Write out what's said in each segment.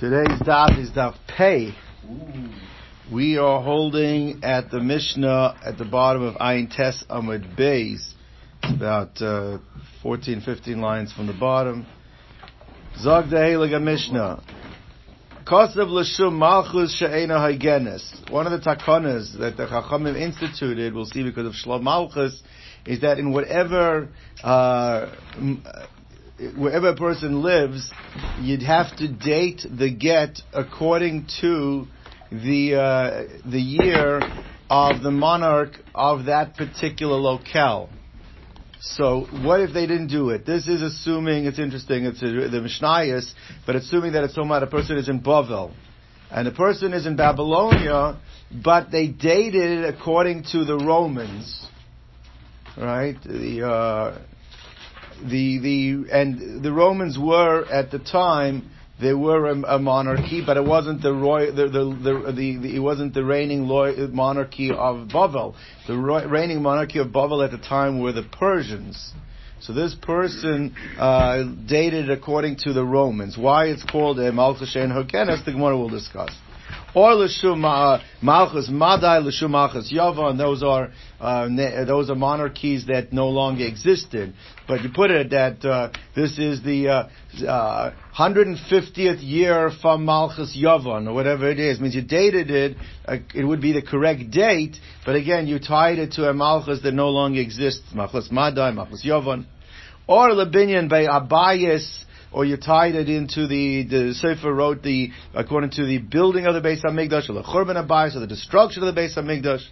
Today's daf is daf pay. We are holding at the Mishnah at the bottom of Ayin Tes Amud Beis, about uh, 14, 15 lines from the bottom. Zog Dehelig Mishnah. Kosev l'shum malchus she'ena hygenes. One of the takonas that the Chachamim instituted, we'll see because of shlom malchus, is that in whatever uh, wherever a person lives, you'd have to date the get according to the uh, the year of the monarch of that particular locale. So, what if they didn't do it? This is assuming it's interesting. It's a, the Mishnayos, but assuming that it's talking about a person is in Bavel, and the person is in Babylonia, but they dated it according to the Romans, right? The uh, the the and the Romans were at the time they were a, a monarchy, but it wasn't the roy the the, the, it wasn't the reigning monarchy of Bavel. The reigning monarchy of Bavel at the time were the Persians. So this person uh, dated according to the Romans. Why it's called a Malchus and Hokenes, the Gemara will discuss or l'shum uh, malchus madai l'shum malchus yavan. Those are uh, those are monarchies that no longer existed. But you put it that uh, this is the uh, uh, 150th year from Malchus Yavan or whatever it is. It Means you dated it. Uh, it would be the correct date, but again you tied it to a Malchus that no longer exists. Malchus Madai, Malchus Yavan, or Labinian by Abayis or you tied it into the the Sefer wrote the according to the building of the Beis Hamikdash or the Churban Abayis or the destruction of the Beis Hamikdash.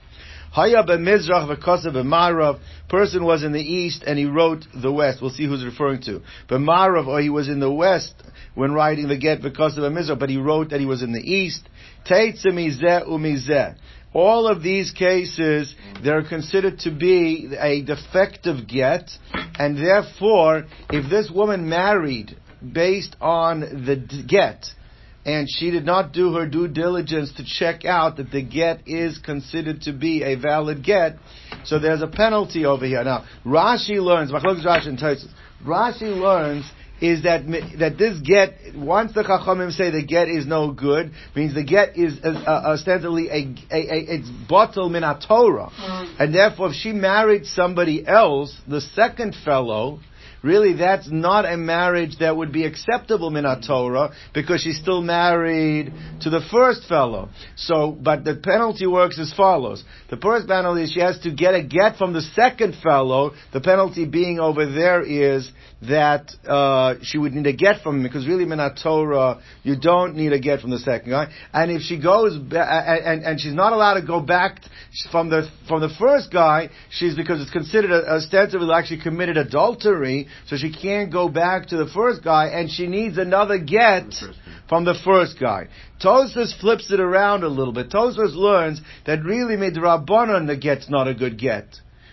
Haya b'mizrach v'kosav b'marav. Person was in the east and he wrote the west. We'll see who's referring to. B'marav, or he was in the west when writing the get because of a mizrach, but he wrote that he was in the east. Teitze mizeh umizeh. All of these cases, they're considered to be a defective get, and therefore, if this woman married based on the get, and she did not do her due diligence to check out that the get is considered to be a valid get, so there's a penalty over here. Now, Rashi learns, Rashi learns is that that this get once the chachamim say the get is no good means the get is uh, uh ostensibly a, a, a it's bottle min Torah, mm. and therefore if she married somebody else, the second fellow really that's not a marriage that would be acceptable in Torah because she's still married to the first fellow. So, but the penalty works as follows. The first penalty is she has to get a get from the second fellow. The penalty being over there is that uh, she would need a get from him because really in Torah you don't need a get from the second guy. And if she goes ba- and, and she's not allowed to go back from the from the first guy, she's because it's considered ostensibly actually committed adultery so she can't go back to the first guy, and she needs another get from the first guy. Tosfos flips it around a little bit. Tosfos learns that really midrabanan the get's not a good get.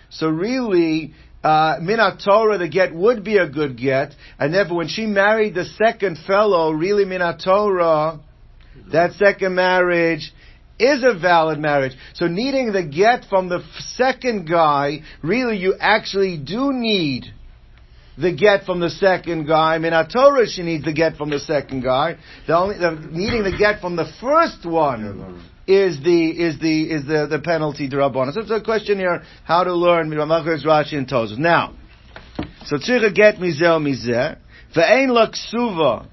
So really, uh, Torah, the get would be a good get, and therefore when she married the second fellow, really Minat Torah, that second marriage is a valid marriage. So needing the get from the second guy, really you actually do need the get from the second guy. Mean, Torah she needs the get from the second guy. The only the, needing the get from the first one is the is the is the, the penalty to Rabbanah. So it's a question here how to learn Ramachas Rashi and Tosfos. Now, so tzricha get mizel mizeh ve'ein laksuva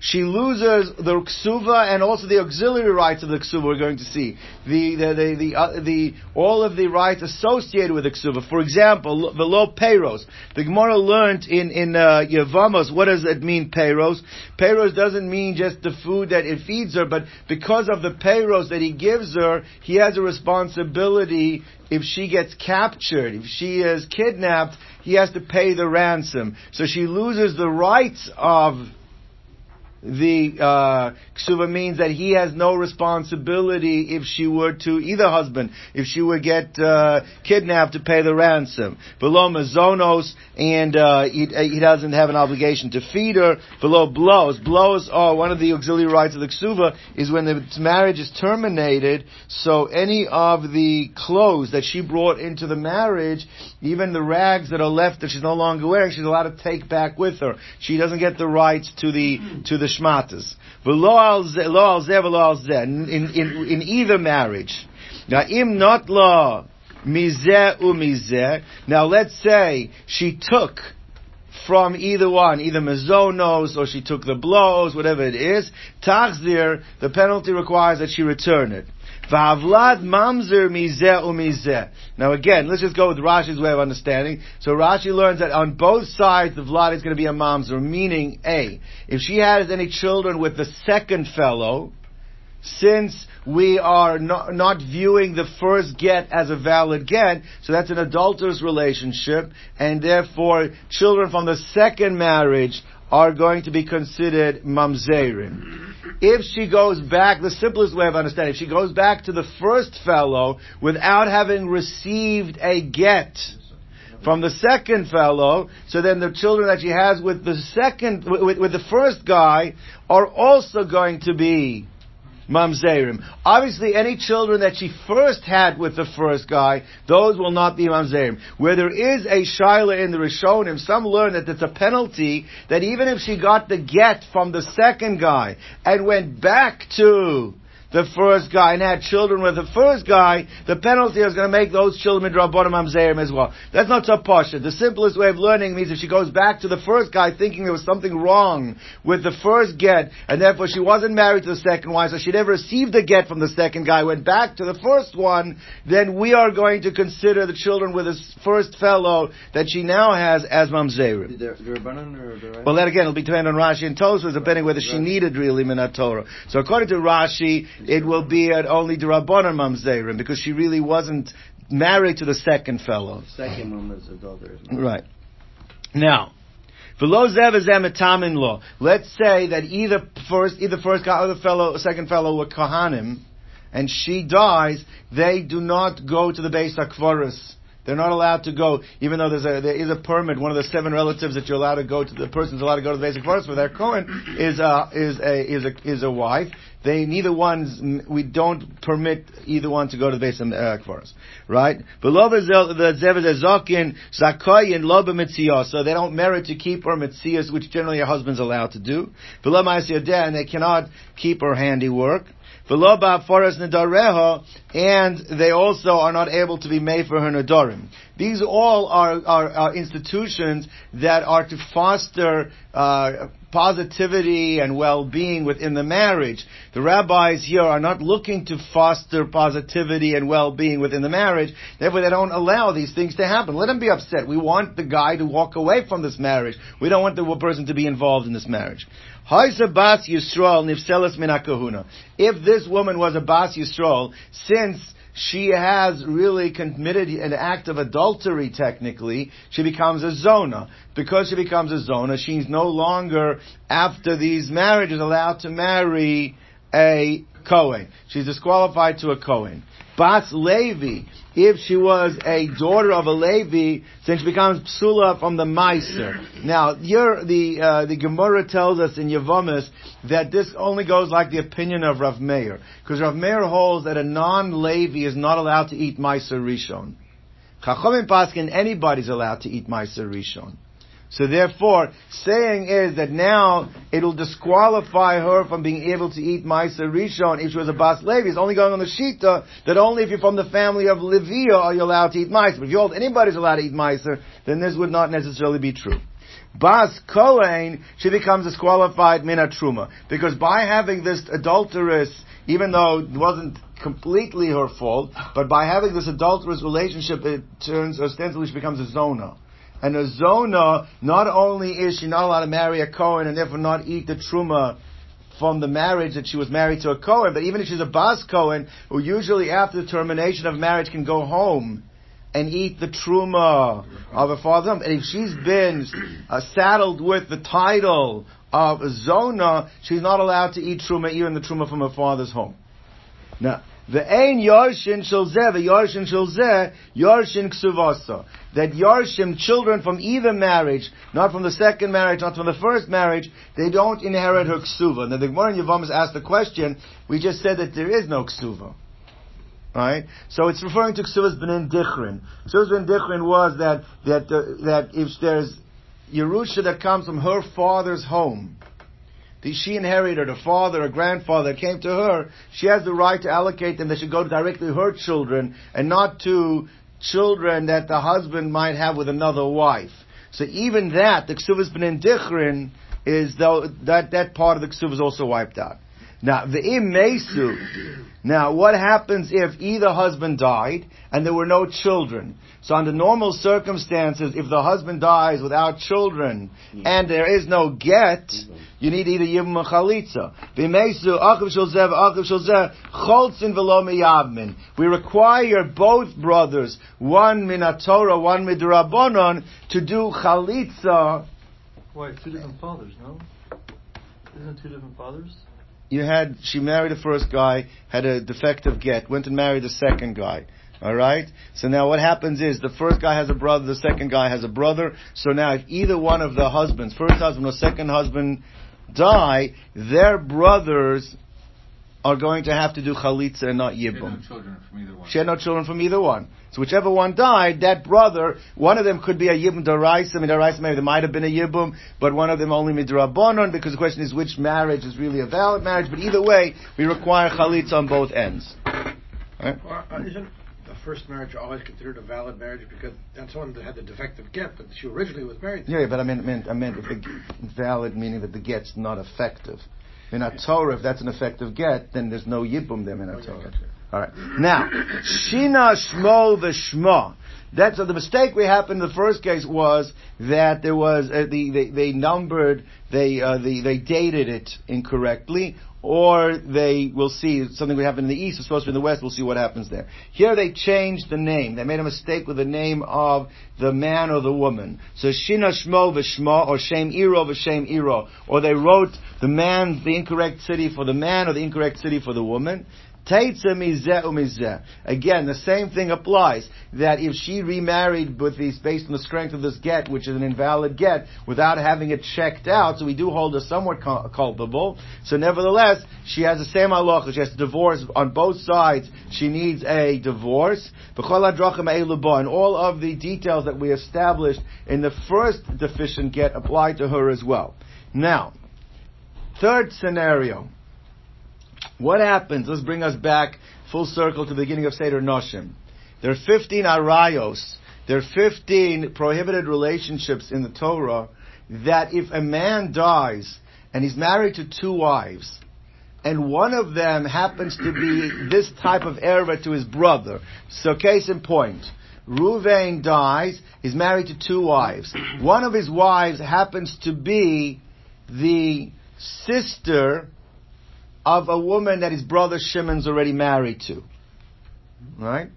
she loses the ksuva and also the auxiliary rights of the ksuva. We're going to see the the the the, uh, the all of the rights associated with the ksuva. For example, the low payros. The Gemara learned in in uh, Yevamos. What does it mean payros? Payros doesn't mean just the food that it feeds her, but because of the payros that he gives her, he has a responsibility if she gets captured, if she is kidnapped, he has to pay the ransom. So she loses the rights of the uh, ksuva means that he has no responsibility if she were to either husband, if she would get uh, kidnapped to pay the ransom. Below mazonos, and uh, he, he, doesn't have an obligation to feed her. Below blows, blows are one of the auxiliary rights of the ksuva is when the marriage is terminated. So any of the clothes that she brought into the marriage, even the rags that are left that she's no longer wearing, she's allowed to take back with her. She doesn't get the rights to the to the shmatas. V'lo al zeh, lo al zeh, v'lo al zeh. In, in, in either marriage. Now, im not law mizeh u mizeh. Now, let's say she took from either one, either mazonos or she took the blows, whatever it is, tachzir, the penalty requires that she return it. V'avlad mamzer mizeh umizeh. Now again, let's just go with Rashi's way of understanding. So Rashi learns that on both sides the vlad is going to be a mamzer, meaning A, if she has any children with the second fellow, since we are not, not, viewing the first get as a valid get, so that's an adulterous relationship, and therefore children from the second marriage are going to be considered mamzerim. If she goes back, the simplest way of understanding, if she goes back to the first fellow without having received a get, from the second fellow, so then the children that she has with the second, with, with the first guy, are also going to be mamzerim. Obviously, any children that she first had with the first guy, those will not be mamzerim. Where there is a shaila in the Rishonim, some learn that it's a penalty that even if she got the get from the second guy and went back to the first guy and had children with the first guy, the penalty is going to make those children midrabanim amzerim as well. That's not so pasha. The simplest way of learning means if she goes back to the first guy thinking there was something wrong with the first get, and therefore she wasn't married to the second wife, so she never received a get from the second guy, went back to the first one, then we are going to consider the children with the first fellow that she now has as mamzerim. Well, that again will be dependent on Rashi and Tosfos, depending whether she needed really minat Torah. So according to Rashi, it will be at only the Rabbanon Mamzerim, because she really wasn't married to the second fellow. Second woman's daughter. Right. Now, velozev is emetam in law. Let's say that either first, either first guy or the fellow, second fellow were Kohanim, and she dies, they do not go to the beis hakvaros they're not allowed to go, even though there's a, there is a permit. One of the seven relatives that you're allowed to go to, the person's allowed to go to the basic forest with their Cohen is a, is a, is a, is a wife. They, neither one's, we don't permit either one to go to the basic uh, forest. Right? So they don't merit to keep her mitzias, which generally a husband's allowed to do. And they cannot keep her handiwork and they also are not able to be made for her nadorim. These all are, are, are, institutions that are to foster uh, positivity and well-being within the marriage. The rabbis here are not looking to foster positivity and well-being within the marriage. Therefore, they don't allow these things to happen. Let them be upset. We want the guy to walk away from this marriage. We don't want the person to be involved in this marriage. If this woman was a Bas Yisrael, since she has really committed an act of adultery technically, she becomes a zona. Because she becomes a zona, she's no longer, after these marriages, allowed to marry a Kohen. She's disqualified to a Kohen. Bas Levi, if she was a daughter of a Levi, then she becomes psula from the Meiser. Now, the uh, the Gemara tells us in Yavamis that this only goes like the opinion of Rav Meir, because Rav Meir holds that a non-Levi is not allowed to eat Meiser Rishon. Chachamim Paskin, anybody's allowed to eat Meiser Rishon. So therefore, saying is that now it'll disqualify her from being able to eat Maisa Rishon if she was a Bas Levi. It's only going on the Shita that only if you're from the family of Levia are you allowed to eat Maisa. But if you hold anybody's allowed to eat Maisa, then this would not necessarily be true. Bas Kohen, she becomes disqualified Mina Truma. Because by having this adulterous, even though it wasn't completely her fault, but by having this adulterous relationship, it turns, ostensibly she becomes a zona. And a zona, not only is she not allowed to marry a Kohen and therefore not eat the truma from the marriage that she was married to a Kohen, but even if she's a Bas Kohen, who usually after the termination of marriage can go home and eat the truma of her father. And if she's been uh, saddled with the title of Zona, she's not allowed to eat truma, even the truma from her father's home. Now, the ein yarshin shalzeh, yarshin shalzeh, yarshin ksuvasa. That yarshim, children from either marriage, not from the second marriage, not from the first marriage, they don't inherit her ksuva. Now the Gemara in Yavamas asked the question, we just said that there is no ksuva. Right? So it's referring to ksuvas benin dichrin. Ksuvas benin dichrin was that, that, uh, that if there's Yerusha that comes from her father's home, the, she inherited a father, a grandfather came to her, she has the right to allocate them. They should go directly to her children and not to children that the husband might have with another wife. So even that, the ksuvas ben dichrin, is though that that part of the ksuv is also wiped out. Now the mesu. Now what happens if either husband died and there were no children? So under normal circumstances, if the husband dies without children hmm. and there is no get, hmm. you need either yibum or chalitza. V'mesu achiv shalzev achiv shalzev cholzin v'lo miyavmin. We require both brothers, one min Torah, one min to do chalitza. Why two different fathers? No, isn't two different fathers? You had she married the first guy, had a defective get, went and married the second guy. All right. So now what happens is the first guy has a brother, the second guy has a brother. So now if either one of the husbands, first husband or second husband, die, their brothers are going to have to do chalitza and not yibum. She had no children from either one. So whichever one died, that brother, one of them could be a yibum daraisa. Midaraisa maybe there might have been a yibum, but one of them only midrabanon because the question is which marriage is really a valid marriage. But either way, we require chalitza on both ends. Right? Well, uh, isn't the first marriage always considered a valid marriage because that's one that had the defective get, but she originally was married. Yeah, but I meant, I meant, I meant the valid meaning that the get's not effective. In a Torah, if that's an effective get, then there's no yibum there in a Torah. All right. Now, shina shmo v'shma. That's uh, the mistake we happened in the first case was that there was uh, the they, they numbered they uh, the, they dated it incorrectly or they will see something would happen in the east, it's supposed to be in the west, we'll see what happens there. Here they changed the name. They made a mistake with the name of the man or the woman. So Shina Shmo v'Shma, or Shem Iro v'Shem Iro. Or they wrote the man, the incorrect city for the man, or the incorrect city for the woman. Again, the same thing applies. That if she remarried with these, based on the strength of this get, which is an invalid get, without having it checked out, so we do hold her somewhat culpable. So nevertheless, she has the same halacha. She has to divorce on both sides. She needs a divorce. And all of the details that we established in the first deficient get apply to her as well. Now, third scenario. What happens? Let's bring us back full circle to the beginning of Seder Noshim. There are 15 arayos. There are 15 prohibited relationships in the Torah that if a man dies and he's married to two wives, and one of them happens to be this type of erva to his brother. So case in point, Ruvain dies, he's married to two wives. One of his wives happens to be the sister of a woman that his brother Shimon's already married to. Right?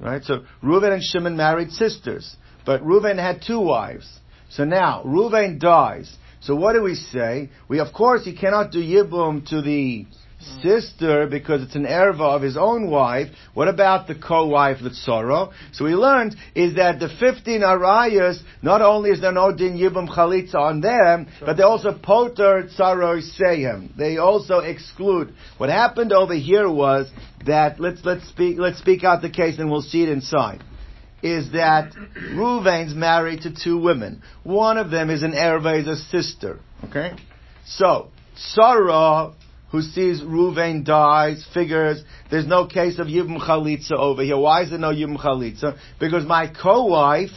Right? So Reuven and Shimon married sisters. But Reuven had two wives. So now, Reuven dies. So what do we say? We, of course, he cannot do Yibum to the sister because it's an erva of his own wife. What about the co-wife, the tzoro? So we learned is that the 15 arayas, not only is there no din yibum chalitza on them, but they also poter tzaro sehem. They also exclude. What happened over here was that, let's, let's speak, let's speak out the case and we'll see it inside is that Ruvain's married to two women. One of them is an erva, is a sister. Okay? So, Sarah who sees Ruvain dies figures there's no case of Yibum Chalitza over here. Why is there no Yibum Chalitza? Because my co-wife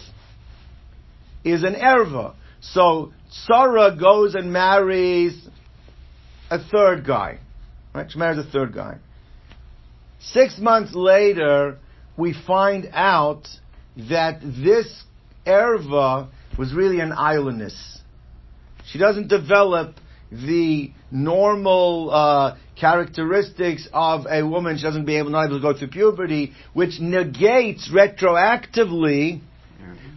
is an erva. So Sarah goes and marries a third guy. Right? She marries a third guy. Six months later, we find out that this erva was really an aylonis. She doesn't develop the normal uh, characteristics of a woman. She doesn't be able not able to go through puberty, which negates retroactively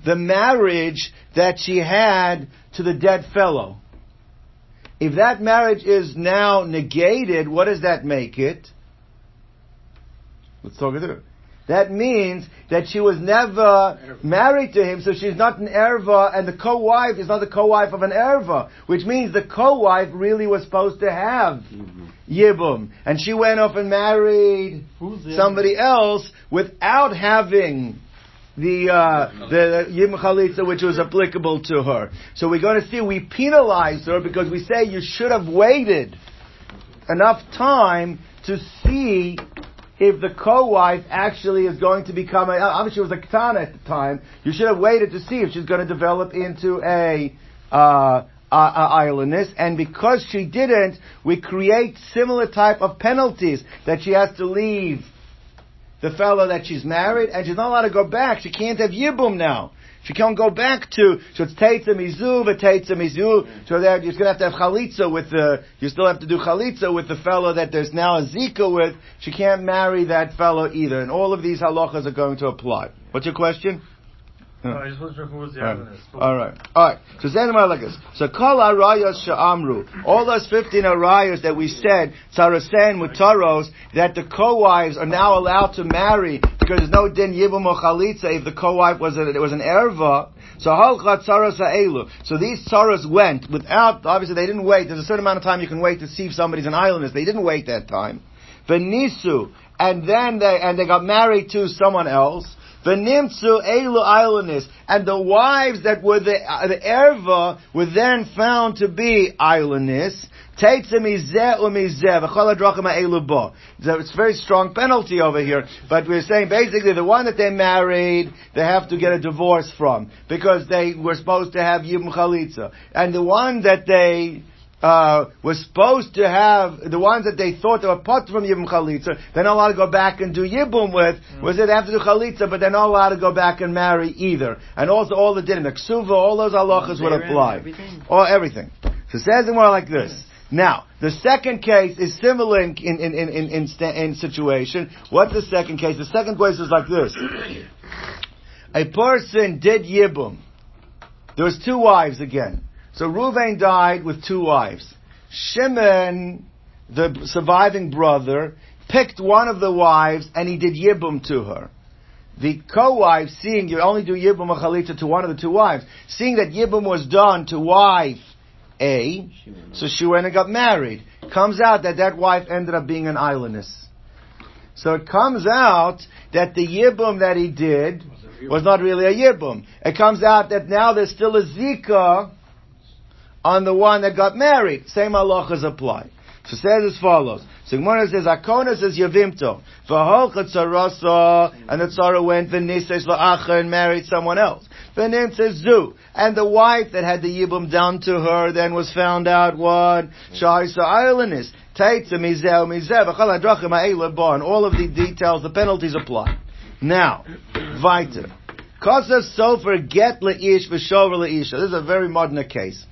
the marriage that she had to the dead fellow. If that marriage is now negated, what does that make it? Let's talk it through. That means that she was never married to him, so she's not an erva, and the co-wife is not the co-wife of an erva, which means the co-wife really was supposed to have yibum, and she went off and married somebody else without having the uh, the Yibum Chalitza which was applicable to her. So we're going to see we penalize her because we say you should have waited enough time to see if the co-wife actually is going to become a, obviously was a katana at the time, you should have waited to see if she's going to develop into a, uh, uh, aylonis and because she didn't, we create similar type of penalties that she has to leave the fellow that she's married, and she's not allowed to go back. She can't have yibum now. She can't go back to, so it's Teitza Mizu, Teitza Mizu, so that you're gonna have to have Chalitza with the, you still have to do Chalitza with the fellow that there's now a Zika with, she can't marry that fellow either, and all of these halachas are going to apply. What's your question? Hmm. No, just wasn't sure who was the All right. All right. All right. So like this. So Kol Arayos Sha'amru. All those 15 Arayos that we said, Sarasen Mutaros, that the co-wives are now allowed to marry because there's no din yibum or chalitza if the co-wife was, a, it was an erva. So halchat tzaras ha'elu. So these tzaras went without, obviously they didn't wait. There's a certain amount of time you can wait to see if somebody's an aylonis. They didn't wait that time. Venisu. And then they, and they got married to someone else. V'nimtzu elu islanders, and the wives that were the, uh, the erva were then found to be islanders. So it's very strong penalty over here, but we're saying basically the one that they married, they have to get a divorce from, because they were supposed to have Yibum Chalitza. And the one that they uh, was supposed to have the ones that they thought they were put from Yibum Chalitza, they're not allowed to go back and do Yibum with, mm. was it they have to do Chalitza, but they're not allowed to go back and marry either. And also all the dinim, Ksuva, all those halachas would apply. Everything. Or everything. So it says it more like this. Now, the second case is similar in, in, in, in, in, in situation. What's the second case? The second case is like this. A person did Yibum. There was two wives again. So Ruvain died with two wives. Shimon, the surviving brother, picked one of the wives and he did yibum to her. The co-wife, seeing you only do yibum or chalitza to one of the two wives, seeing that yibum was done to wife A, so she went and got married. Comes out that that wife ended up being an aylonis. So it comes out that the yibum that he did was not really a yibum. It comes out that now there's still a zika on the one that got married. Same halachas apply. So says as follows. So Gemara says, Akona says Yavimto. V'holcha tzarasa, and the tzara went v'nisesh la'acha and married someone else. V'nim says Zu. And the wife that had the yibum done to her then was found out what? Shahisa aylonis. Taitza mizeh mizeh v'chal hadrachim ha'ela bar. all of the details, the penalties apply. Now, weiter. Kasa sofer get le'ish v'shover le'isha. This is a very modern case.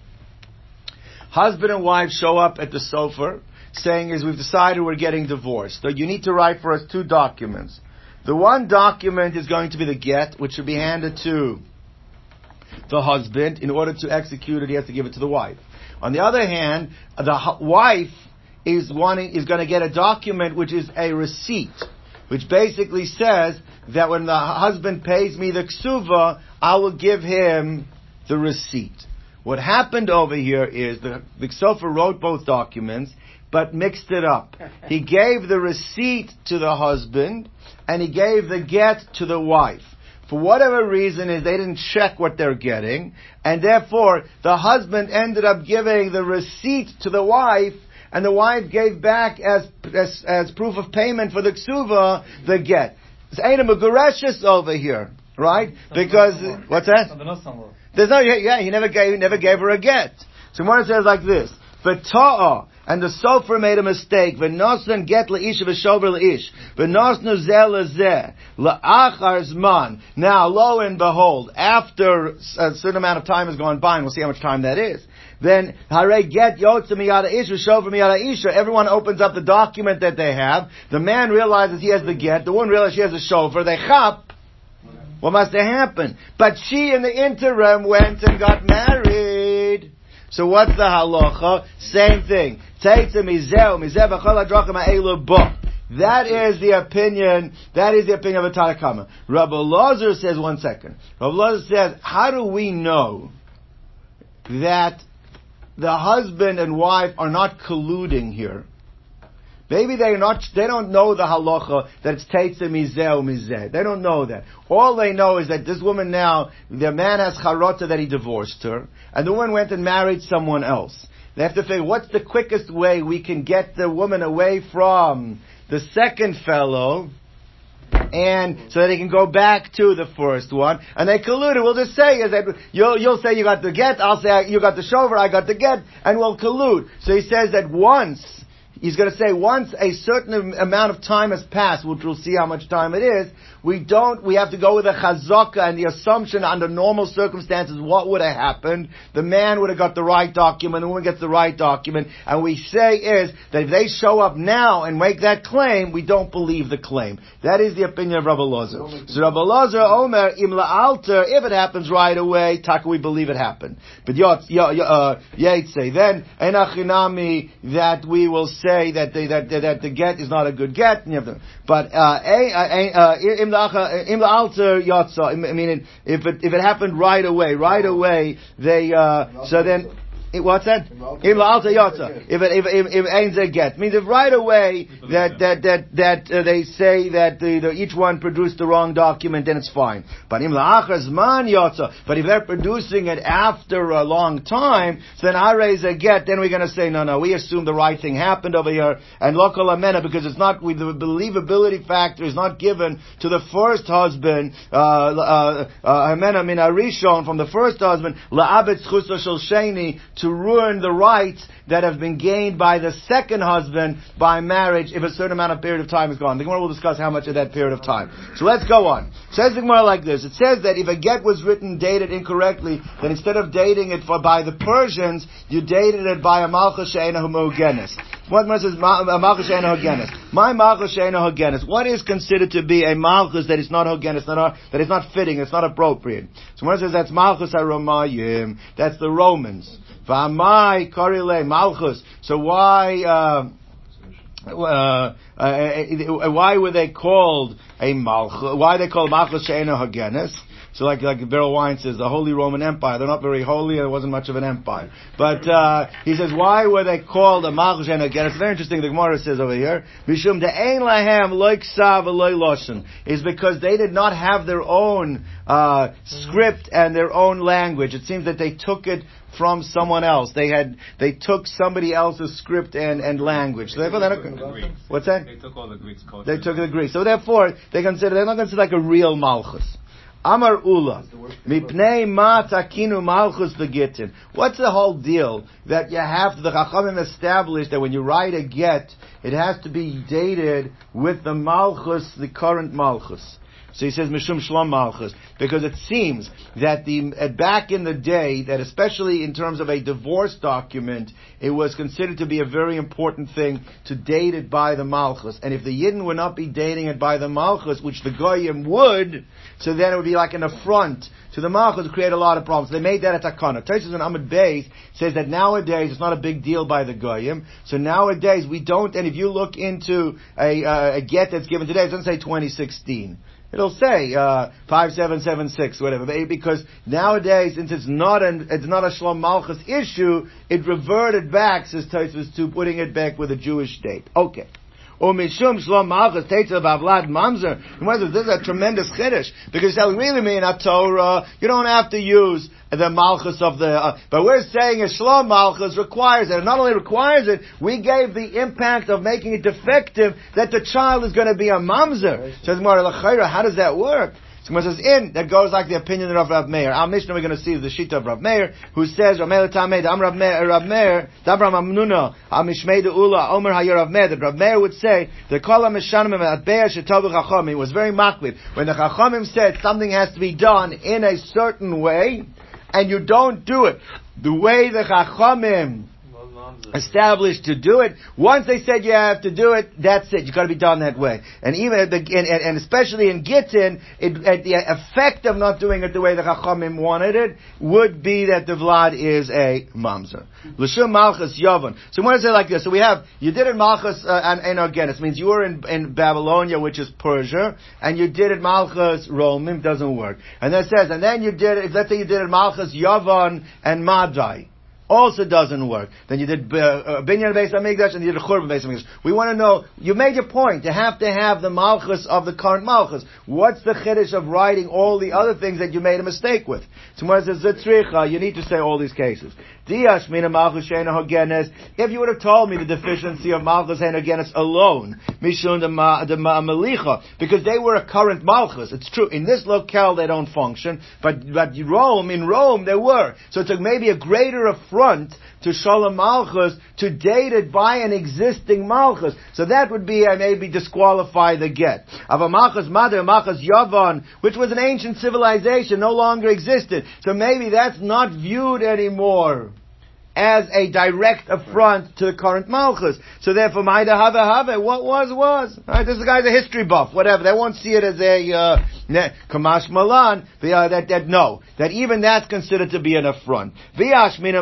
Husband and wife show up at the sofer saying is we've decided we're getting divorced. So you need to write for us two documents. The one document is going to be the get, which should be handed to the husband. In order to execute it, he has to give it to the wife. On the other hand, the wife is wanting, is going to get a document which is a receipt, which basically says that when the husband pays me the ksuva, I will give him the receipt. What happened over here is the, the Sofer wrote both documents, but mixed it up. He gave the receipt to the husband, and he gave the get to the wife. For whatever reason is they didn't check what they're getting, and therefore the husband ended up giving the receipt to the wife, and the wife gave back as, as, as proof of payment for the ksuva, the get. It's ain't a over here, right? Because, what's that? There's no, yeah, he never gave, never gave her a get. So one says like this, V'ta'a, and the sofer made a mistake. V'nosn get le'ish v'shover le'ish. V'nosnu zeh lezeh. La'achar zman. Now, lo and behold, after a certain amount of time has gone by, and we'll see how much time that is, then hare get yotza miyada ish v'shover miyada isha. Everyone opens up the document that they have. The man realizes he has the get. The woman realizes she has a shover. They chop. What must have happened? But she in the interim went and got married. So what's the halacha? Same thing. That is the opinion, that is the opinion of a Tanna Kamma. Rabbi Lazar says, one second. Rabbi Lazar says, how do we know that the husband and wife are not colluding here? Maybe they not, they don't know the halacha that it's teitze mizeh mizeh. They don't know that. All they know is that this woman now, the man has charota that he divorced her, and the woman went and married someone else. They have to figure what's the quickest way we can get the woman away from the second fellow, and so that he can go back to the first one, and they colluded. We'll just say is that you'll you'll say you got the get, I'll say you got the shover, I got the get, and we'll collude. So he says that once he's going to say once a certain amount of time has passed, which we'll see how much time it is, we don't, we have to go with a chazaka and the assumption under normal circumstances what would have happened. The man would have got the right document, the woman gets the right document, and we say is that if they show up now and make that claim, we don't believe the claim. That is the opinion of Rabbi Lozer. So Rabbi Lozer, Omer, imla alter, if it happens right away, taka we believe it happened. But yot, uh, then, enachinami, that we will say that the, that, that the get is not a good get, but, im eh, alter yotza. I mean, if it if it happened right away, right away, they uh, so then it, what's that? Im alta yotza. If it, if if if ain't a get means if right away that that that that uh, they say that the, the, each one produced the wrong document, then it's fine. But im man yotza. But if they're producing it after a long time, so then I raise a get. Then we're going to say no, no. We assume the right thing happened over here, and local amena because it's not we, the believability factor is not given to the first husband. Uh, uh, uh, amena min arishon from the first husband la'abetz chusa shel sheni to ruin the rights that have been gained by the second husband by marriage if a certain amount of period of time is gone. The Gemara will discuss how much of that period of time. So let's go on. It says the Gemara like this. It says that if a get was written dated incorrectly, then instead of dating it for, by the Persians, you dated it by a Malchus She'ena Homogenes. What says Malchus She'ena Homogenes? My Malchus She'ena Homogenes. What is considered to be a Malchus that is not Homogenes, that is not fitting, it's not appropriate? So one says that's Malchus HaRomayim, that's the Romans. V'amai korile malchus. So why, uh, uh, uh, uh, why were they called a malchus? Why they called malchus she'ena hagenes? So like like Berel Wein says, the Holy Roman Empire. They're not very holy, it wasn't much of an empire. But uh, he says, why were they called a Malchus and again? It's very interesting. The Gemara says over here, Mishum lahem is because they did not have their own uh, script and their own language. It seems that they took it from someone else. They had they took somebody else's script and, and language. So therefore, the what's that? They took all the Greeks. They took the Greeks. So therefore, they consider they're not considered like a real malchus. Amar Ula, mipnei ma takinu malchus begitin. What's the whole deal that you have to, the Chachamim established that when you write a get, it has to be dated with the malchus, the current malchus. So he says Mishum Shlom Malchus because it seems that the uh, back in the day that especially in terms of a divorce document, it was considered to be a very important thing to date it by the Malchus. And if the Yidden would not be dating it by the Malchus, which the Goyim would, so then it would be like an affront to the Malchus to create a lot of problems. They made that a takana. Tosis and Ahmed Bey says that nowadays it's not a big deal by the Goyim. So nowadays we don't, and if you look into a, uh, a get that's given today, it doesn't say 2016. It'll say uh, five seven seven six whatever because nowadays since it's not an it's not a Shlom Malchus issue it reverted back says Tosfos to putting it back with a Jewish date. Okay. Or Mishum Shlom Malchus Teitzav Avlad Mamzer. This is a tremendous chiddush because that really mean a Torah. You don't have to use the Malchus of the. Uh, but we're saying a Shlom Malchus requires it. And not only requires it, we gave the impact of making it defective that the child is going to be a Mamzer. Says Mara How does that work? So says in, that goes like the opinion of Rav Meir. Our Mishnah we're going to see the Shita of Rav Meir, who says, Meir Tamed, Am Rav Meir, Rav Meir, Dabram Amnuna, Am Mishmei Ula, Omer Hayir Rav Meir, that Rav Meir would say, the Kala Mishanim at Be'er Shetavu Chachamim, was very makbid. When the Chachamim said something has to be done in a certain way, and you don't do it the way the Chachamim established to do it. Once they said you have to do it, that's it. You got to be done that way. And even the, and, and especially in Gittin, it, the effect of not doing it the way the Chachamim wanted it would be that the Vlad is a mamzer. L'shum malchus yavon. So when I say like this, so we have you did it malchus uh, and, and again, it means you were in, in Babylonia, which is Persia, and you did it malchus Romim doesn't work. And then it says, and then you did it. Let's say you did it malchus yavon and Madai. Also doesn't work. Then you did uh, uh, Binyan Beis Hamikdash and you did Churban Beis Hamikdash. We want to know, you made your point, you have to have the Malchus of the current Malchus. What's the Chiddush of writing all the other things that you made a mistake with? Tomorrow says Zitzricha, you need to say all these cases. Diash Mina Malchus Hogenes, if you would have told me the deficiency of Malchus Shena Hogenes alone, Mishun the Malicha, because they were a current Malchus. It's true, in this locale they don't function, but, but Rome, in Rome they were. So it took maybe a greater affront to Shalom Malchus to date it by an existing Malchus. So that would be, I maybe disqualify the get. Of a Malchus Mother, Malchus Yavan, which was an ancient civilization, no longer existed. So maybe that's not viewed anymore as a direct affront to the current Malchus. So therefore, Maida Hava Hava, what was, was. Right, this guy's a history buff, whatever. They won't see it as a, uh, Kamash Malan, that, that, no, that even that's considered to be an affront. Because you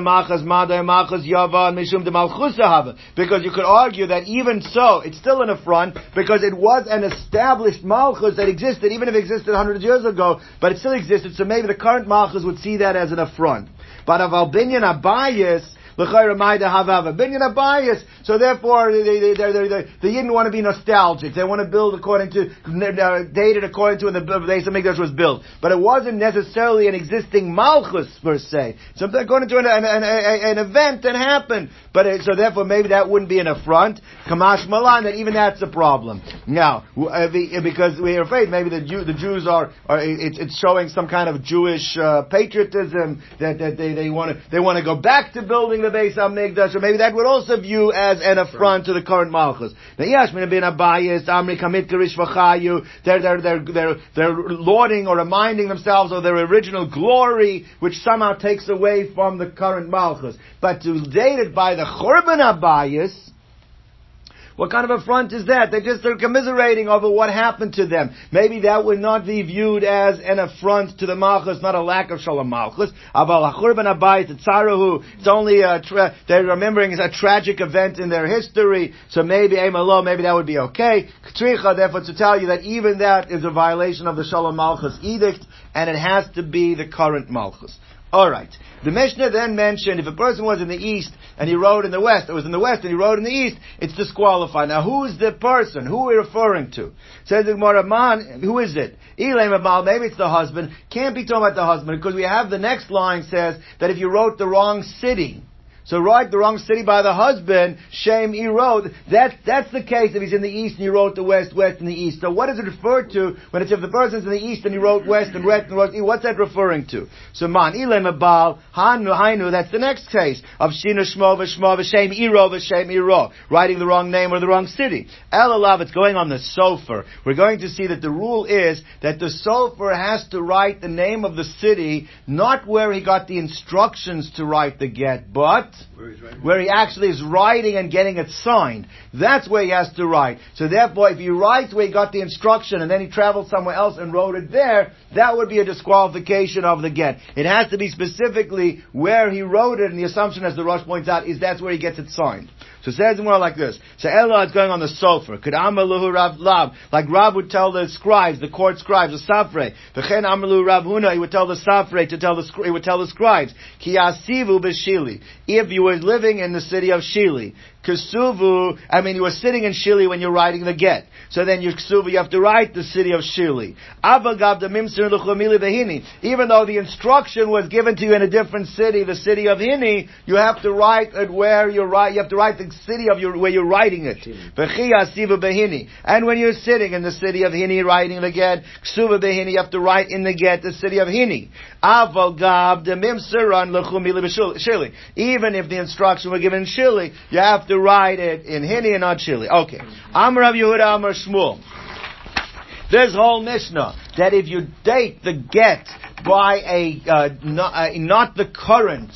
could argue that even so, it's still an affront, because it was an established Malchus that existed, even if it existed hundreds of years ago, but it still existed, so maybe the current Malchus would see that as an affront. But of Albinian Abayas. So therefore, they, they, they, they, they, didn't want to be nostalgic. They want to build according to, uh, dated according to when the Beis Hamikdash was built. But it wasn't necessarily an existing Malchus per se. Something according to an, an, an, an event that happened. But it, so therefore, maybe that wouldn't be an affront. Kamash Malan, that even that's a problem. Now, uh, because we're afraid maybe the, Jew, the Jews are, are it's, it's showing some kind of Jewish uh, patriotism that, that they, want to they want to go back to building the Beis Hamikdash, or maybe that would also view as an affront to the current Malchus. Now, yes, bin Abayis, Amri Kamit Karish they're, they're, they're, they're, they're lauding or reminding themselves of their original glory, which somehow takes away from the current Malchus. But to date it by the Churban Abayis, what kind of affront is that? They just are commiserating over what happened to them. Maybe that would not be viewed as an affront to the Malchus, not a lack of Shalom Malchus. It's only a tra- they're remembering a tragic event in their history, so maybe Emalo, maybe that would be okay. Ktricha, therefore, to tell you that even that is a violation of the Shalom Malchus edict, and it has to be the current Malchus. Alright. The Mishnah then mentioned if a person was in the east and he rode in the west, or was in the west and he rode in the east, it's disqualified. Now who's the person? Who are we referring to? Says the Gemara, man, who is it? Elam Abal, maybe it's the husband. Can't be talking about the husband because we have the next line says that if you wrote the wrong city, so write the wrong city by the husband, shame he wrote. That, that's the case if he's in the east and he wrote the west, west and the east. So what does it refer to when it's if the person's in the east and he wrote west and west and west? What's that referring to? So man, ilem abal, hanu, hainu, that's the next case of shina shmo v'shmo v'shem iro v'shem iro. Writing the wrong name or the wrong city. Elalav, it's going on the sofer. We're going to see that the rule is that the sofer has to write the name of the city, not where he got the instructions to write the get, but where, he actually is writing and getting it signed. That's where he has to write. So therefore, if he writes where he got the instruction and then he traveled somewhere else and wrote it there, that would be a disqualification of the get. It has to be specifically where he wrote it, and the assumption, as the Rosh points out, is that's where he gets it signed. So it says more like this. So Ella is going on the sofer. Could Amaluhu Rav Lab, like Rav would tell the scribes, the court scribes, the safre. V'chen Amalu Rav Huna, he would tell the safre to tell the, he would tell the scribes. Ki asivu b'shili. If you were living in the city of Shili, Kasuvu, I mean, you were sitting in Shili when you're writing the get. So then you Ksuvu, you have to write the city of Shili. Even though the instruction was given to you in a different city, the city of Hini, you have to write it where you're you have to write the city of your, where you're writing it. And when you're sitting in the city of Hini writing the get, Ksuva Behini, you have to write in the get the city of Hini. Even if the instruction were given in Shili, you have to to write it in Hini and not Chili. Okay. Amr Rav Yehuda Amr Shmuel. There's whole Mishnah that if you date the get by a uh, not, uh, not, the current,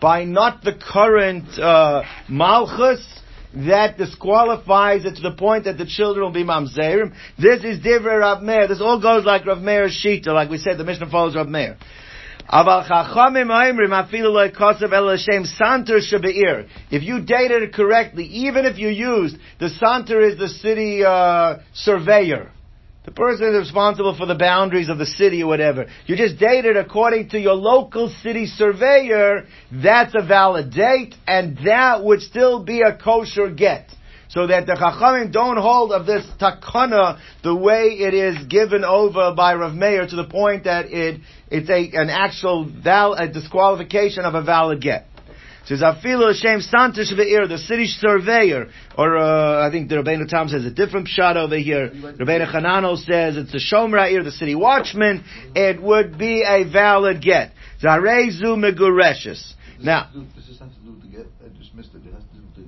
by not the current uh, malchus, that disqualifies it to the point that the children will be mamzerim. This is divrei Rav Meir. This all goes like Rav Meir's shita, like we said. The Mishnah follows Rav Meir. If you dated it correctly, even if you used the santer is the city uh, surveyor, The person is responsible for the boundaries of the city or whatever. You just date it according to your local city surveyor. That's a valid date, and that would still be a kosher get. So that the Chachamim don't hold of this takana the way it is given over by Rav Meir to the point that it it's a an actual val, a disqualification of a valid get. Says Afilu Hashem Santish Ve'ir, the city surveyor, or uh, I think the Rabbeinu Tam says a different shot over here. Rabbeinu Hanano says it's the Shomer the city watchman. It would be a valid get. Zarezu Megureshes. Now, This is something to do with the get. I just missed it. It has to do with the.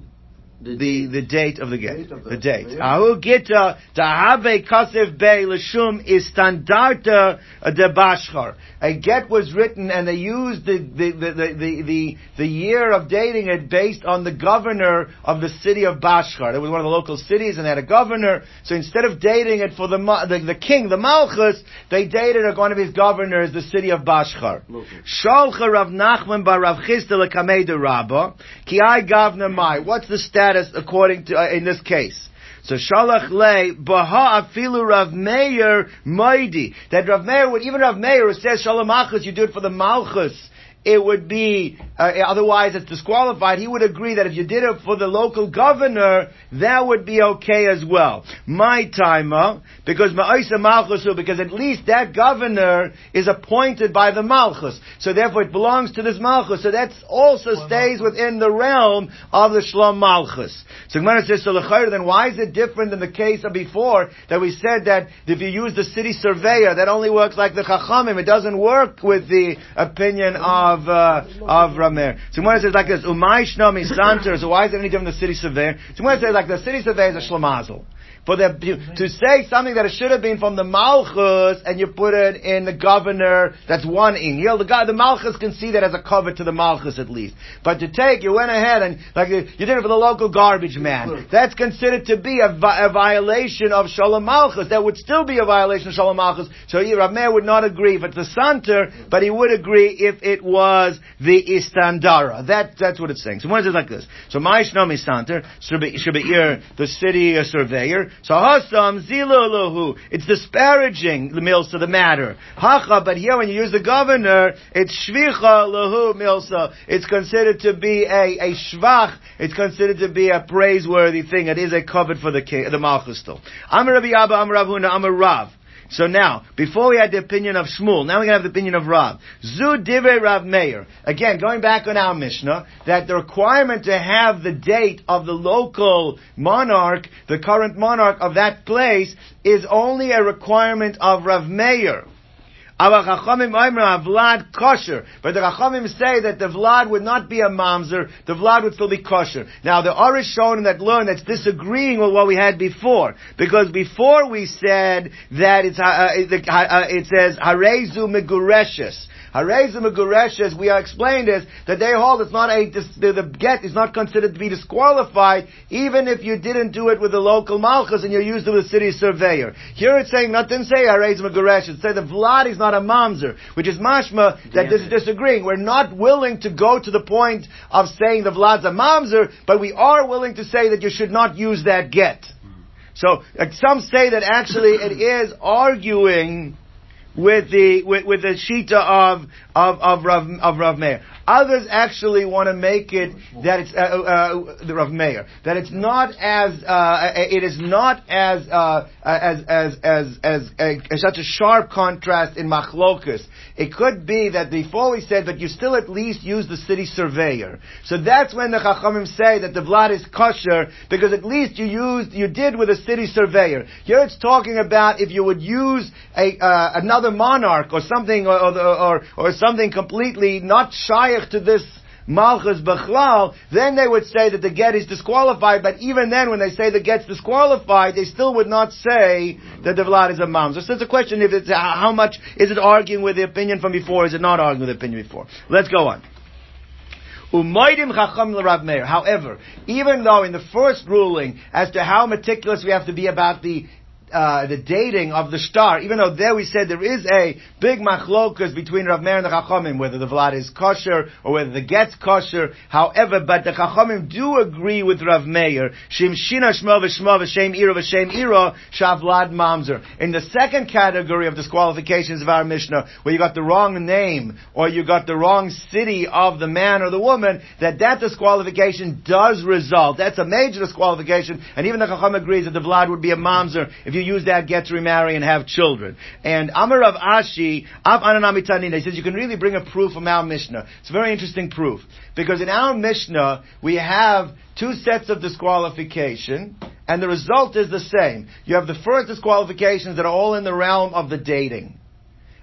The the date of the get, the- the date. Ahu gita dahave kasev is standarta de bashchar. A get was written, and they used the the, the, the, the, year of dating it based on the governor of the city of Bashchar. It was one of the local cities, and they had a governor. So instead of dating it for the the, the king, the Malchus, they dated one of his governors, the city of Bashchar. Shalcha Rav Nachman bar Rav Chisda lekamei de Rabba, ki I gavna mai. What's the status according to, uh, in this case? So Shalach le baha afilu Rav Meir maidi. That Rav Meir would, even Rav Meir who says Shalom Malchus, you do it for the Malchus. It would be, uh, otherwise it's disqualified. He would agree that if you did it for the local governor, that would be okay as well. My timer, because Ma'isa Malchus, because at least that governor is appointed by the Malchus. So therefore it belongs to this Malchus. So that also stays within the realm of the Shlom Malchus. So Gemara says, so then why is it different than the case of before that we said that if you use the city surveyor, that only works like the Chachamim. It doesn't work with the opinion of, uh, of Ramer. So Gemara says like this, Umay Shnomi Santer, so why is it any different than the city surveyor? So Gemara says like the city surveyor is a Shlamazel for the to say something that it should have been from the Malchus and you put it in the governor that's one in. You know, the guy, the Malchus can see that as a cover to the Malchus at least. But to take, you went ahead and like you did it for the local garbage man. That's considered to be a, vi- a violation of Shalom Malchus. That would still be a violation of Shalom Malchus. So Rav Meir would not agree if it's the Santer, but he would agree if it was the Istandara. That that's what it's saying. So what is it like this? So Ma'ishnomi Santer, Shabir, the city uh, surveyor. So Hasam Zilu It's disparaging the milsa, the matter. Hacha, but here when you use the governor, it's Shvicha Lahu Milsa. It's considered to be a, a Shvach. It's considered to be a praiseworthy thing. It is a covet for the king, the Malchus still. Amar Rabbi Abba, Amar Rav Huna, Amar Rav. So now, before we had the opinion of Shmuel, now we're going to have the opinion of Rav. Zu divrei Rav Meir. Again, going back on our Mishnah, that the requirement to have the date of the local monarch, the current monarch of that place, is only a requirement of Rav Meir. But the Chachamim say that the Vlad would not be a mamzer, the Vlad would still be kosher. Now the Arish shown in that learn that's disagreeing with what we had before, because before we said that it's uh, uh, it, uh, it says Harezu Megureshes. Harezu Megureshes, we are explained is that they hold it's not a the, the get is not considered to be disqualified, even if you didn't do it with the local malchus and you used it with the city surveyor. Here it's saying not didn't say Harezu Megureshes, it said the Vlad is not a mamzer, which is mashma that this is disagreeing. We're not willing to go to the point of saying the Vlad's a mamzer, but we are willing to say that you should not use that get. So uh, some say that actually it is arguing with the with, with the shita of of of Rav of Rav Meir. Others actually want to make it that it's uh, uh, the Rav Meir that it's not as uh, it is not as uh, as as as as, as such a sharp contrast in machlokus. It could be that before we said that you still at least use the city surveyor. So that's when the Chachamim say that the Vlad is kosher because at least you used you did with a city surveyor. Here it's talking about if you would use a uh, another monarch or something or or, or, or something completely not shaykh to this Malchus Bechlal, then they would say that the get is disqualified, but even then when they say the get's disqualified, they still would not say that the Vlad is a mamzer. So it's a question if it's, how much, is it arguing with the opinion from before, is it not arguing with the opinion before? Let's go on. However, even though in the first ruling as to how meticulous we have to be about the uh, the dating of the star, even though there we said there is a big machlokas between Rav Meir and the Chachamim, whether the Vlad is kosher or whether the get's kosher. However, but the Chachamim do agree with Rav Meir. Shim shina shmo v'shmo v'shem iro v'shem iro shavlad mamzer. In the second category of disqualifications of our Mishnah, where you got the wrong name or you got the wrong city of the man or the woman, that that disqualification does result. That's a major disqualification, and even the Chacham agrees that the Vlad would be a mamzer if you use that get to remarry and have children. And Amar of Ashi, Av Ananami Tanina, he says you can really bring a proof from our Mishnah. It's a very interesting proof. Because in our Mishnah, we have two sets of disqualification, and the result is the same. You have the first disqualifications that are all in the realm of the dating.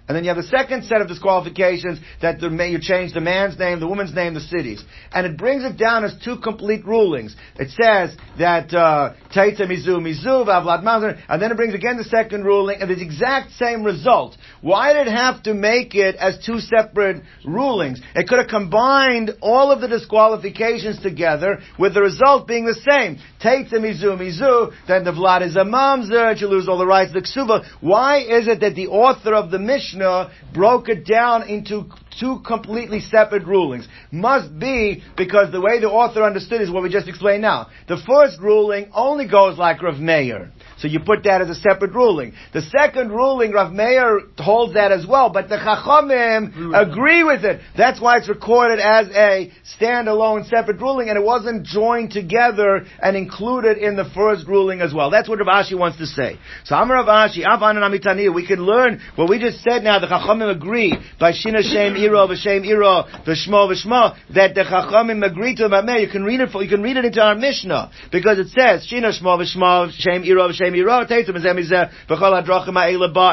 And then you have the second set of disqualifications that the, you change the man's name, the woman's name, the cities. And it brings it down as two complete rulings. It says that uh, Taita Mizu Mizu Vavlad Mazar, and then it brings again the second ruling, and the exact same result. Why did it have to make it as two separate rulings? It could have combined all of the disqualifications together, with the result being the same. Taita Mizu Mizu, then the Vlad is a Mamzer, and lose all the rights of the Ksuba. Why is it that the author of the Mishnah Mishnah broke it down into two completely separate rulings. Must be because the way the author understood is what we just explained now. The first ruling only goes like Rav Meir. So you put that as a separate ruling. The second ruling, Rav Meir holds that as well, but the Chachamim mm-hmm. agree with it. That's why it's recorded as a standalone separate ruling, and it wasn't joined together and included in the first ruling as well. That's what Rav Ashi wants to say. So Amar Rav Ashi, Avan and Amitani, we can learn what we just said now, the Chachamim agree, by Shina Shem Iro, V'Shem Iro, V'Shmo, V'Shmo, that the Chachamim agree to Rav Meir. You can read it, for, you can read it into our Mishnah, because it says, Shina Shmo, V'Shmo, Shem Iro, V'Shem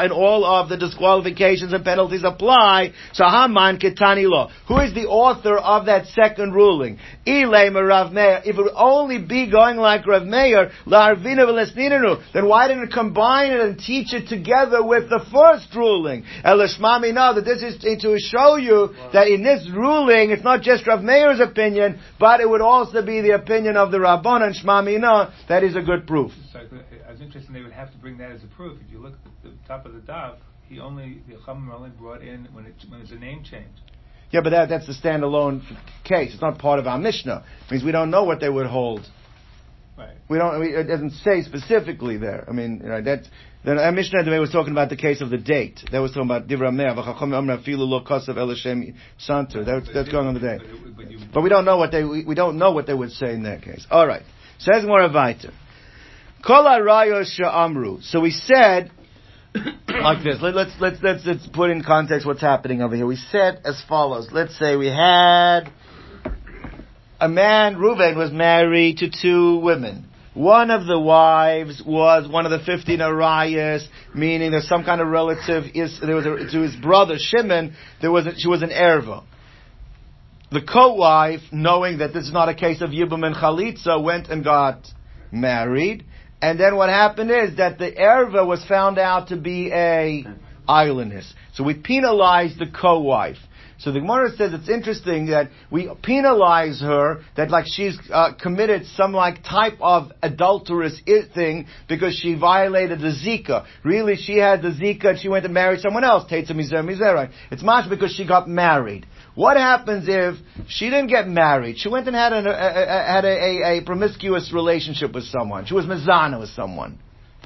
and all of the disqualifications and penalties apply. So Haman Ketani law. Who is the author of that second ruling? Rav Meir. If it would only be going like Rav Meir, then why didn't it combine it and teach it together with the first ruling? Elishmami know that this is to show you that in this ruling, it's not just Rav Meir's opinion, but it would also be the opinion of the Rabban and Shmami that is a good proof was interesting. They would have to bring that as a proof. If you look at the top of the daf, he only the Chachamim only brought in when it when it's a name change. Yeah, but that, that's a standalone case. It's not part of our Mishnah. It means we don't know what they would hold. Right. We don't. We, it doesn't say specifically there. I mean, you know, that then our Mishnah today was talking about the case of the date. That was talking about Divra Me'ah, V'chacham Amra Filu Lo Kosav Elishem Santer. That's, that's going on the day. But we don't know what they we, we don't know what they would say in that case. All right. Says more So we said like this. Let, us let's let's let's put in context what's happening over here. We said as follows. Let's say we had a man. Reuven was married to two women. One of the wives was one of the fifteen Arias, meaning there's some kind of relative. Is there was a, to his brother Shimon? There was a, she was an erva. The co-wife, knowing that this is not a case of Yibum and Chalitza, went and got married. And then what happened is that the erva was found out to be a aylonis. So we penalized the co-wife. So the Gemara says it's interesting that we penalize her that like she's uh, committed some like type of adulterous thing because she violated the zika. Really, she had the zika and she went to marry someone else. It's much because she got married. What happens if she didn't get married? She went and had, an, a, a, had a, a, a, promiscuous relationship with someone. She was mizana with someone.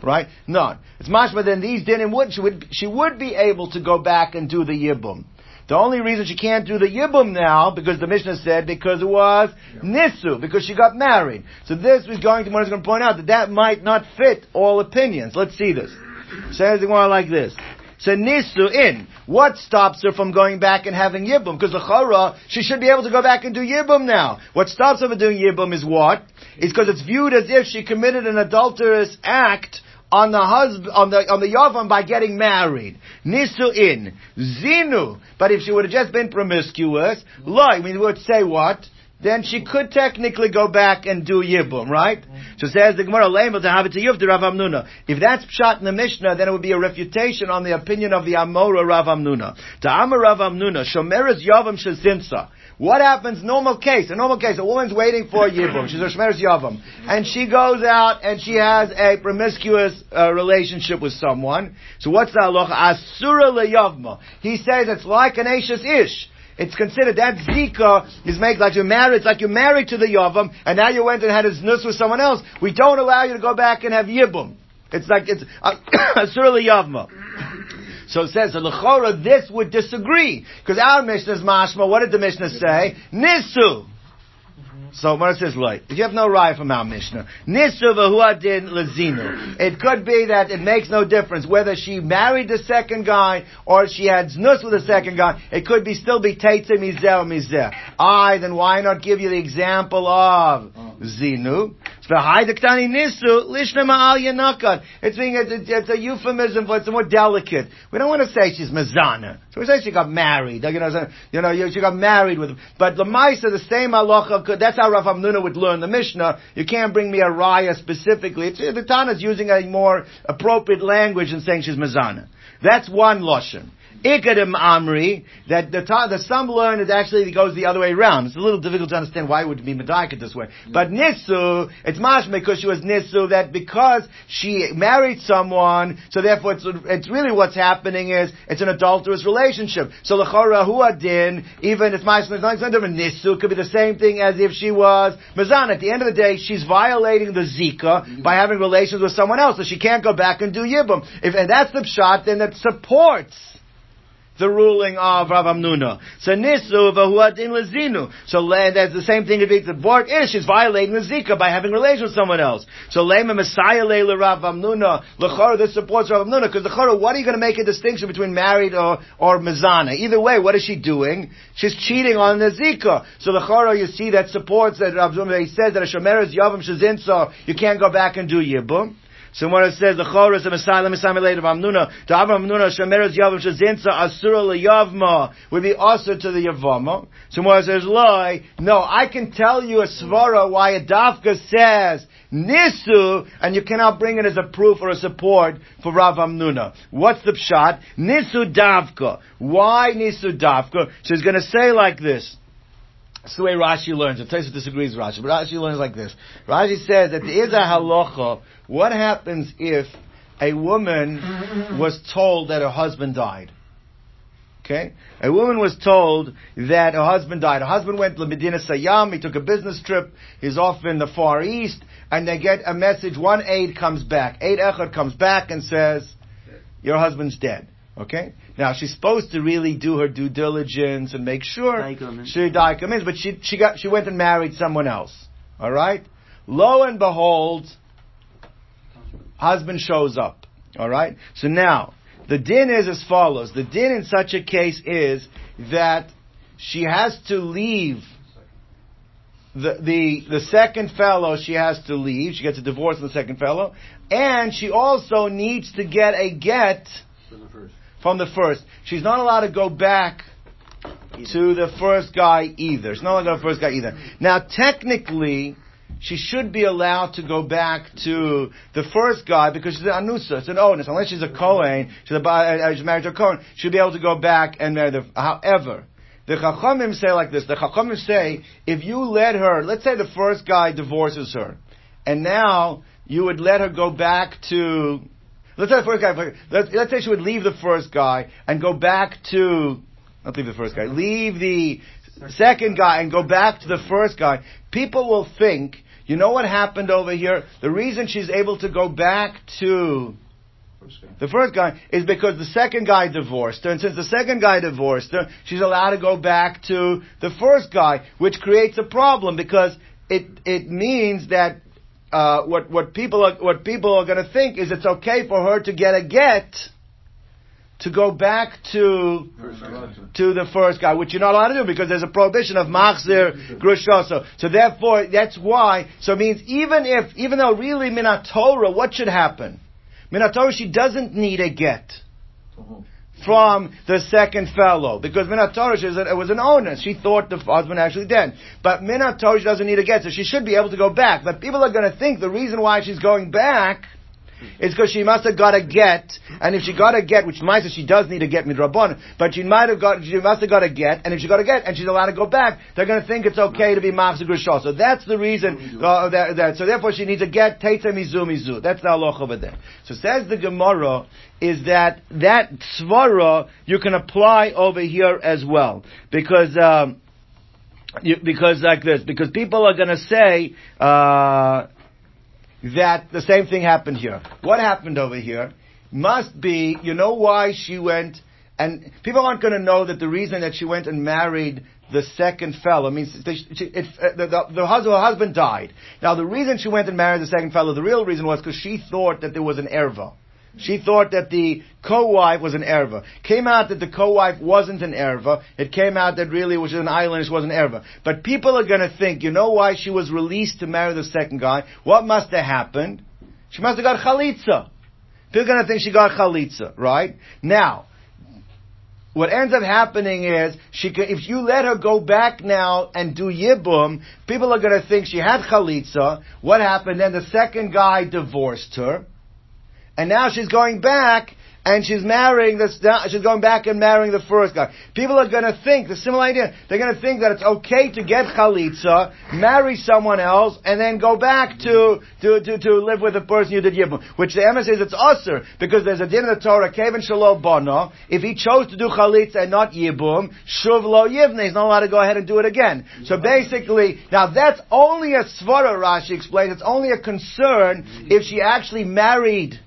Right? None. It's mashma then these din would she would she would be able to go back and do the yibum. The only reason she can't do the yibum now, because the Mishnah said, because it was nisu, because she got married. So this was going to, what is going to point out that that might not fit all opinions. Let's see this. Says the like this. So nisu in. What stops her from going back and having yibum? Because the chara, she should be able to go back and do yibum now. What stops her from doing yibum is what? Is because it's viewed as if she committed an adulterous act on the husband, on the, on the Yavam by getting married. Nisu in. Zinu. But if she would have just been promiscuous, mm-hmm. like, we would say what? Then she could technically go back and do Yibum, right? So says the Gemara, to have it to Yuf to Rav Hamnuna. If that's shot in the Mishnah, then it would be a refutation on the opinion of the Amora Rav Hamnuna. To Amar Rav Amnuna, Shomeres Yavam Shazimsa. What happens? Normal case. A normal case. A woman's waiting for Yibum. She's a Shmeres Yavam. And she goes out and she has a promiscuous uh, relationship with someone. So what's the halacha? Asura leyavma. He says it's like an Ashes Ish. It's considered that zika is made like you're married. It's like you're married to the yavam, and now you went and had a znus with someone else. We don't allow you to go back and have yibum. It's like it's asur yavma. So it says, so lechora, this would disagree. Because our Mishnah is mashma, what did the Mishnah say? Nisu. So what it says like, you have no right from our Mishnah. Nisu v'huadin lezinu. It could be that it makes no difference whether she married the second guy or she had znus with the second guy. It could be still be teitze mizeh or mizeh. I, then why not give you the example of oh. zinu? It's being it's, it's a euphemism for it's more delicate. We don't want to say she's mazana. So we say she got married. You know, you know, she got married with. But the Maisa, the same halacha. That's how Rav Hamnuna would learn the Mishnah. You can't bring me a raya specifically. It's, the Tana's using a more appropriate language and saying she's mazana. That's one lashon. Ikadim Amri, that the, the some learn it actually goes the other way around. It's a little difficult to understand why it would be Medaikat this way. Mm. But Nisu, it's mashma because she was Nisu, that because she married someone, so therefore it's, it's really what's happening is, it's an adulterous relationship. So Lechora Huadin, even if mashma, is not different. Nisu could be the same thing as if she was Mazan. At the end of the day, she's violating the Zika mm-hmm. by having relations with someone else, so she can't go back and do Yibum. If, and that's the shot, then that supports the ruling of Rav Hamnuna. So nisu v'huadin lezinu. So that's the same thing if the board is she's violating the zika by having relations with someone else. So lema messiah leila Rav Hamnuna lechora this supports Rav Hamnuna because the chora what are you going to make a distinction between married or or mizana? Either way, what is she doing? She's cheating on the zika. So the chora you see that supports that Rav Hamnuna he says that a shomer is yavam shazinsa you can't go back and do yibum. So it says the chorus of Messiah, Messiah later of Hamnuna, to Avram Hamnuna, Shemeres Yavam Shazinsa, Asura Yavma, would be also to the Yavama. So it says Loi, no, I can tell you a svara why a Dafka says, Nisu, and you cannot bring it as a proof or a support for Rav Hamnuna. What's the pshat? Nisu Davka. Why Nisu Davka? She's going to say like this. That's the way Rashi learns. It Taisa disagrees with Rashi, but Rashi learns like this. Rashi says that there is a halacha. What happens if a woman was told that her husband died? Okay? A woman was told that her husband died. Her husband went to Medina Sayyam, he took a business trip, he's off in the Far East, and they get a message, one aide comes back. Aide Echad comes back and says, your husband's dead. Okay? Now she's supposed to really do her due diligence and make sure she daikamin, but she she got she went and married someone else. All right? Lo and behold, husband shows up. All right? So now, the din is as follows. The din in such a case is that she has to leave the, the, the second fellow she has to leave. She gets a divorce from the second fellow. And she also needs to get a get from the first. She's not allowed to go back to the first guy either. She's not allowed to go to the first guy either. Now, technically, she should be allowed to go back to the first guy because she's an anusa, it's an onus. Unless she's a Kohen, she's, a, uh, she's married to a Kohen, she'll be able to go back and marry the. However, the Chachamim say like this. The Chachamim say if you let her, let's say the first guy divorces her, and now you would let her go back to Let's say the first guy. Let's, let's say she would leave the first guy and go back to not leave the first guy. Leave the second guy and go back to the first guy. People will think, you know what happened over here? The reason she's able to go back to the first guy is because the second guy divorced her, and since the second guy divorced her, she's allowed to go back to the first guy, which creates a problem because it it means that uh, what what people are what people are going to think is it's okay for her to get a get to go back to to the first guy, which you're not allowed to do because there's a prohibition of machzir grushoso. So therefore, that's why. So it means even if even though really minatora, what should happen? Minatora, she doesn't need a get. From the second fellow. Because Minatorish is it was an owner. She thought the husband actually dead. But Minatorish doesn't need a get, so she should be able to go back. But people are going to think the reason why she's going back is because she must have got a get, and if she got a get, which might say she does need a get midrabon, but she might have got, she must have got a get, and if she got a get and she's allowed to go back, they're going to think it's okay to be machzir grishah. So that's the reason uh, that, that. So therefore, she needs a get teitza mizu mizu. That's the halach over there. So says the Gemara is that that svara you can apply over here as well because. Um, you, because like this, because people are going to say uh, that the same thing happened here. What happened over here must be, you know, why she went, and people aren't going to know that the reason that she went and married the second fellow means she, it, uh, the, the, the husband, her husband died. Now, the reason she went and married the second fellow, the real reason was because she thought that there was an erva. She thought that the co-wife was an erva. Came out that the co-wife wasn't an erva. It came out that really it was an island, it was an erva. But people are gonna think, you know why she was released to marry the second guy? What must have happened? She must have got chalitza. People are gonna think she got chalitza, right? Now, what ends up happening is she if you let her go back now and do yibum, people are going to think she had chalitza. What happened? Then the second guy divorced her and now she's going back and she's marrying this, she's going back and marrying the first guy. People are going to think, the similar idea, they're going to think that it's okay to get chalitza, marry someone else, and then go back to, to, to, to live with the person you did yibum. Which the Emma says it's usher, because there's a din in the Torah, Kevin Shalom Bono, if he chose to do chalitza and not yibum, shuv lo yivne, he's not allowed to go ahead and do it again. So basically, now that's only a svara, Rashi explains, it's only a concern if she actually married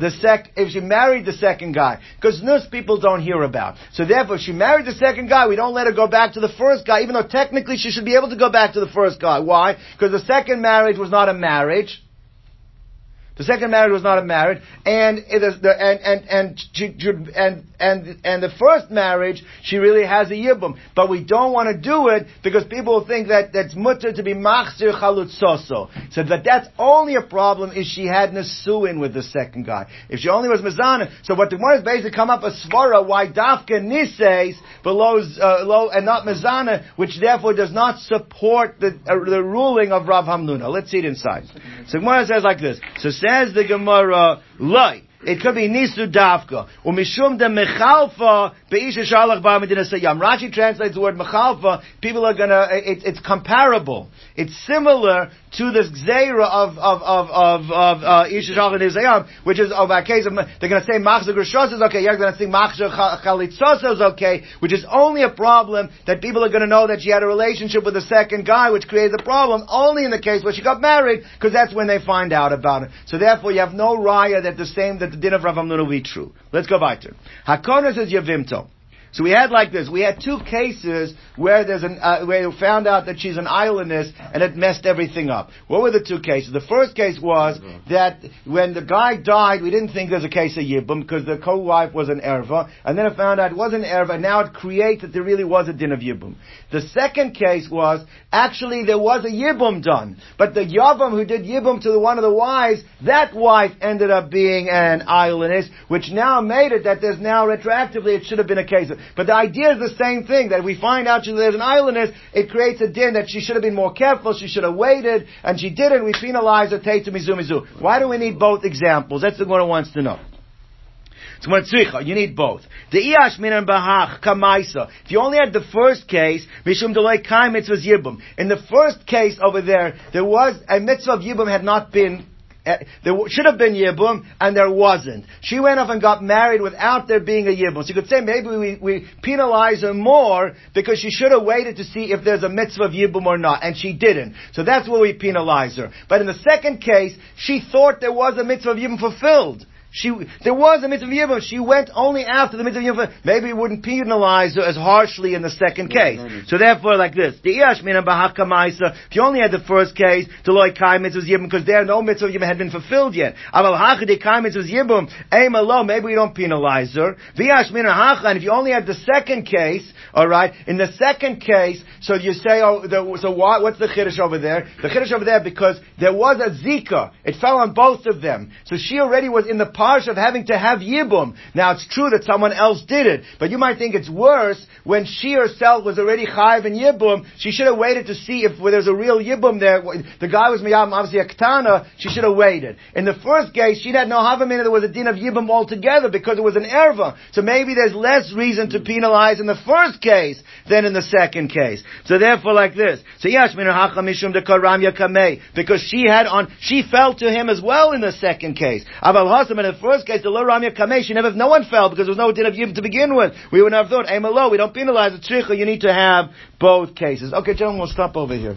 the sec, if she married the second guy, because nus people don't hear about. So therefore, if she married the second guy, we don't let her go back to the first guy, even though technically she should be able to go back to the first guy. Why? Because the second marriage was not a marriage. The second marriage was not a marriage, and it is the and and and and and and the first marriage she really has a yibum, but we don't want to do it because people think that that's mutter to be machzir chalutzoso. So that that's only a problem if she had nesuin with the second guy. If she only was mezana, so what the one is basically come up a svara why dafka nises below uh, low and not mezana, which therefore does not support the uh, the ruling of Rav Hamnuna. Let's see it inside. So Gemara says like this. So Says the Gemara, Loi. It could be nisu davka. Umishum de mechalfa beisha shalach ba. Rashi translates the word mechalfa. People are gonna. It, it's comparable. It's similar to the gzeira of of of of of uh, sayam, which is of a case of they're gonna say machzor grishos is okay. You're gonna say machzor chalitzos is okay, which is only a problem that people are gonna know that she had a relationship with the second guy, which creates a problem only in the case where she got married, because that's when they find out about it. So therefore, you have no raya that the same that the din of Rav Hamnuna will be true. Let's go weiter. Hakona says Yavimto. So we had like this. We had two cases where there's an uh, where we found out that she's an aylonis and it messed everything up. What were the two cases? The first case was that when the guy died, we didn't think there was a case of yibum because the co-wife was an erva, and then it found out it wasn't erva. And now it creates that there really was a din of yibum. The second case was actually there was a yibum done, but the yavam who did yibum to the, one of the wives, that wife ended up being an aylonis, which now made it that there's now retroactively it should have been a case of but the idea is the same thing, that we find out she there's an aylonis, it creates a din that she should have been more careful, she should have waited, and she didn't, we penalize her, take to mizu mizu. Why do we need both examples? That's the one who wants to know. You need both. The iash minan bahach kamaisa. If you only had the first case, mishum delay kai mitzvah yibum. In the first case over there, there was a mitzvah of yibum had not been Eh, there should have been Yibum, and there wasn't. She went off and got married without there being a Yibum. So you could say maybe we, we penalize her more because she should have waited to see if there's a mitzvah of Yibum or not, and she didn't. So that's where we penalize her. But in the second case, she thought there was a mitzvah of Yibum fulfilled. She, there was a mitzvah yibum. She went only after the mitzvah yibum. Maybe it wouldn't penalize her as harshly in the second case. So therefore, like this, the iash mina bahakamaisa. If you only had the first case, the loy kai mitzvah yibum, because there no mitzvah yibum had been fulfilled yet. Aval hachadi kai mitzvah yibum, aim alone. Maybe we don't penalize her. Viash mina hacha. And if you only had the second case, all right, in the second case, so you say, oh, the, so what, what's the chiddush over there? The chiddush over there because there was a zika. It fell on both of them. So she already was in the harsh of having to have yibum. Now it's true that someone else did it, but you might think it's worse when she herself was already chayiv and yibum. She should have waited to see if well, there's a real yibum there. The guy was miyam, obviously a ktana. She should have waited. In the first case, she had no havamina. There was a din of yibum altogether because it was an erva. So maybe there's less reason to penalize in the first case than in the second case. So therefore, like this. So yes, because she had on she fell to him as well in the second case. In first case, the lo ram yakamei she never no one fell because there was no din of yibum to begin with. We would have thought, hey, we don't penalize the tricha. You need to have both cases. Okay, gentlemen, we'll stop over here.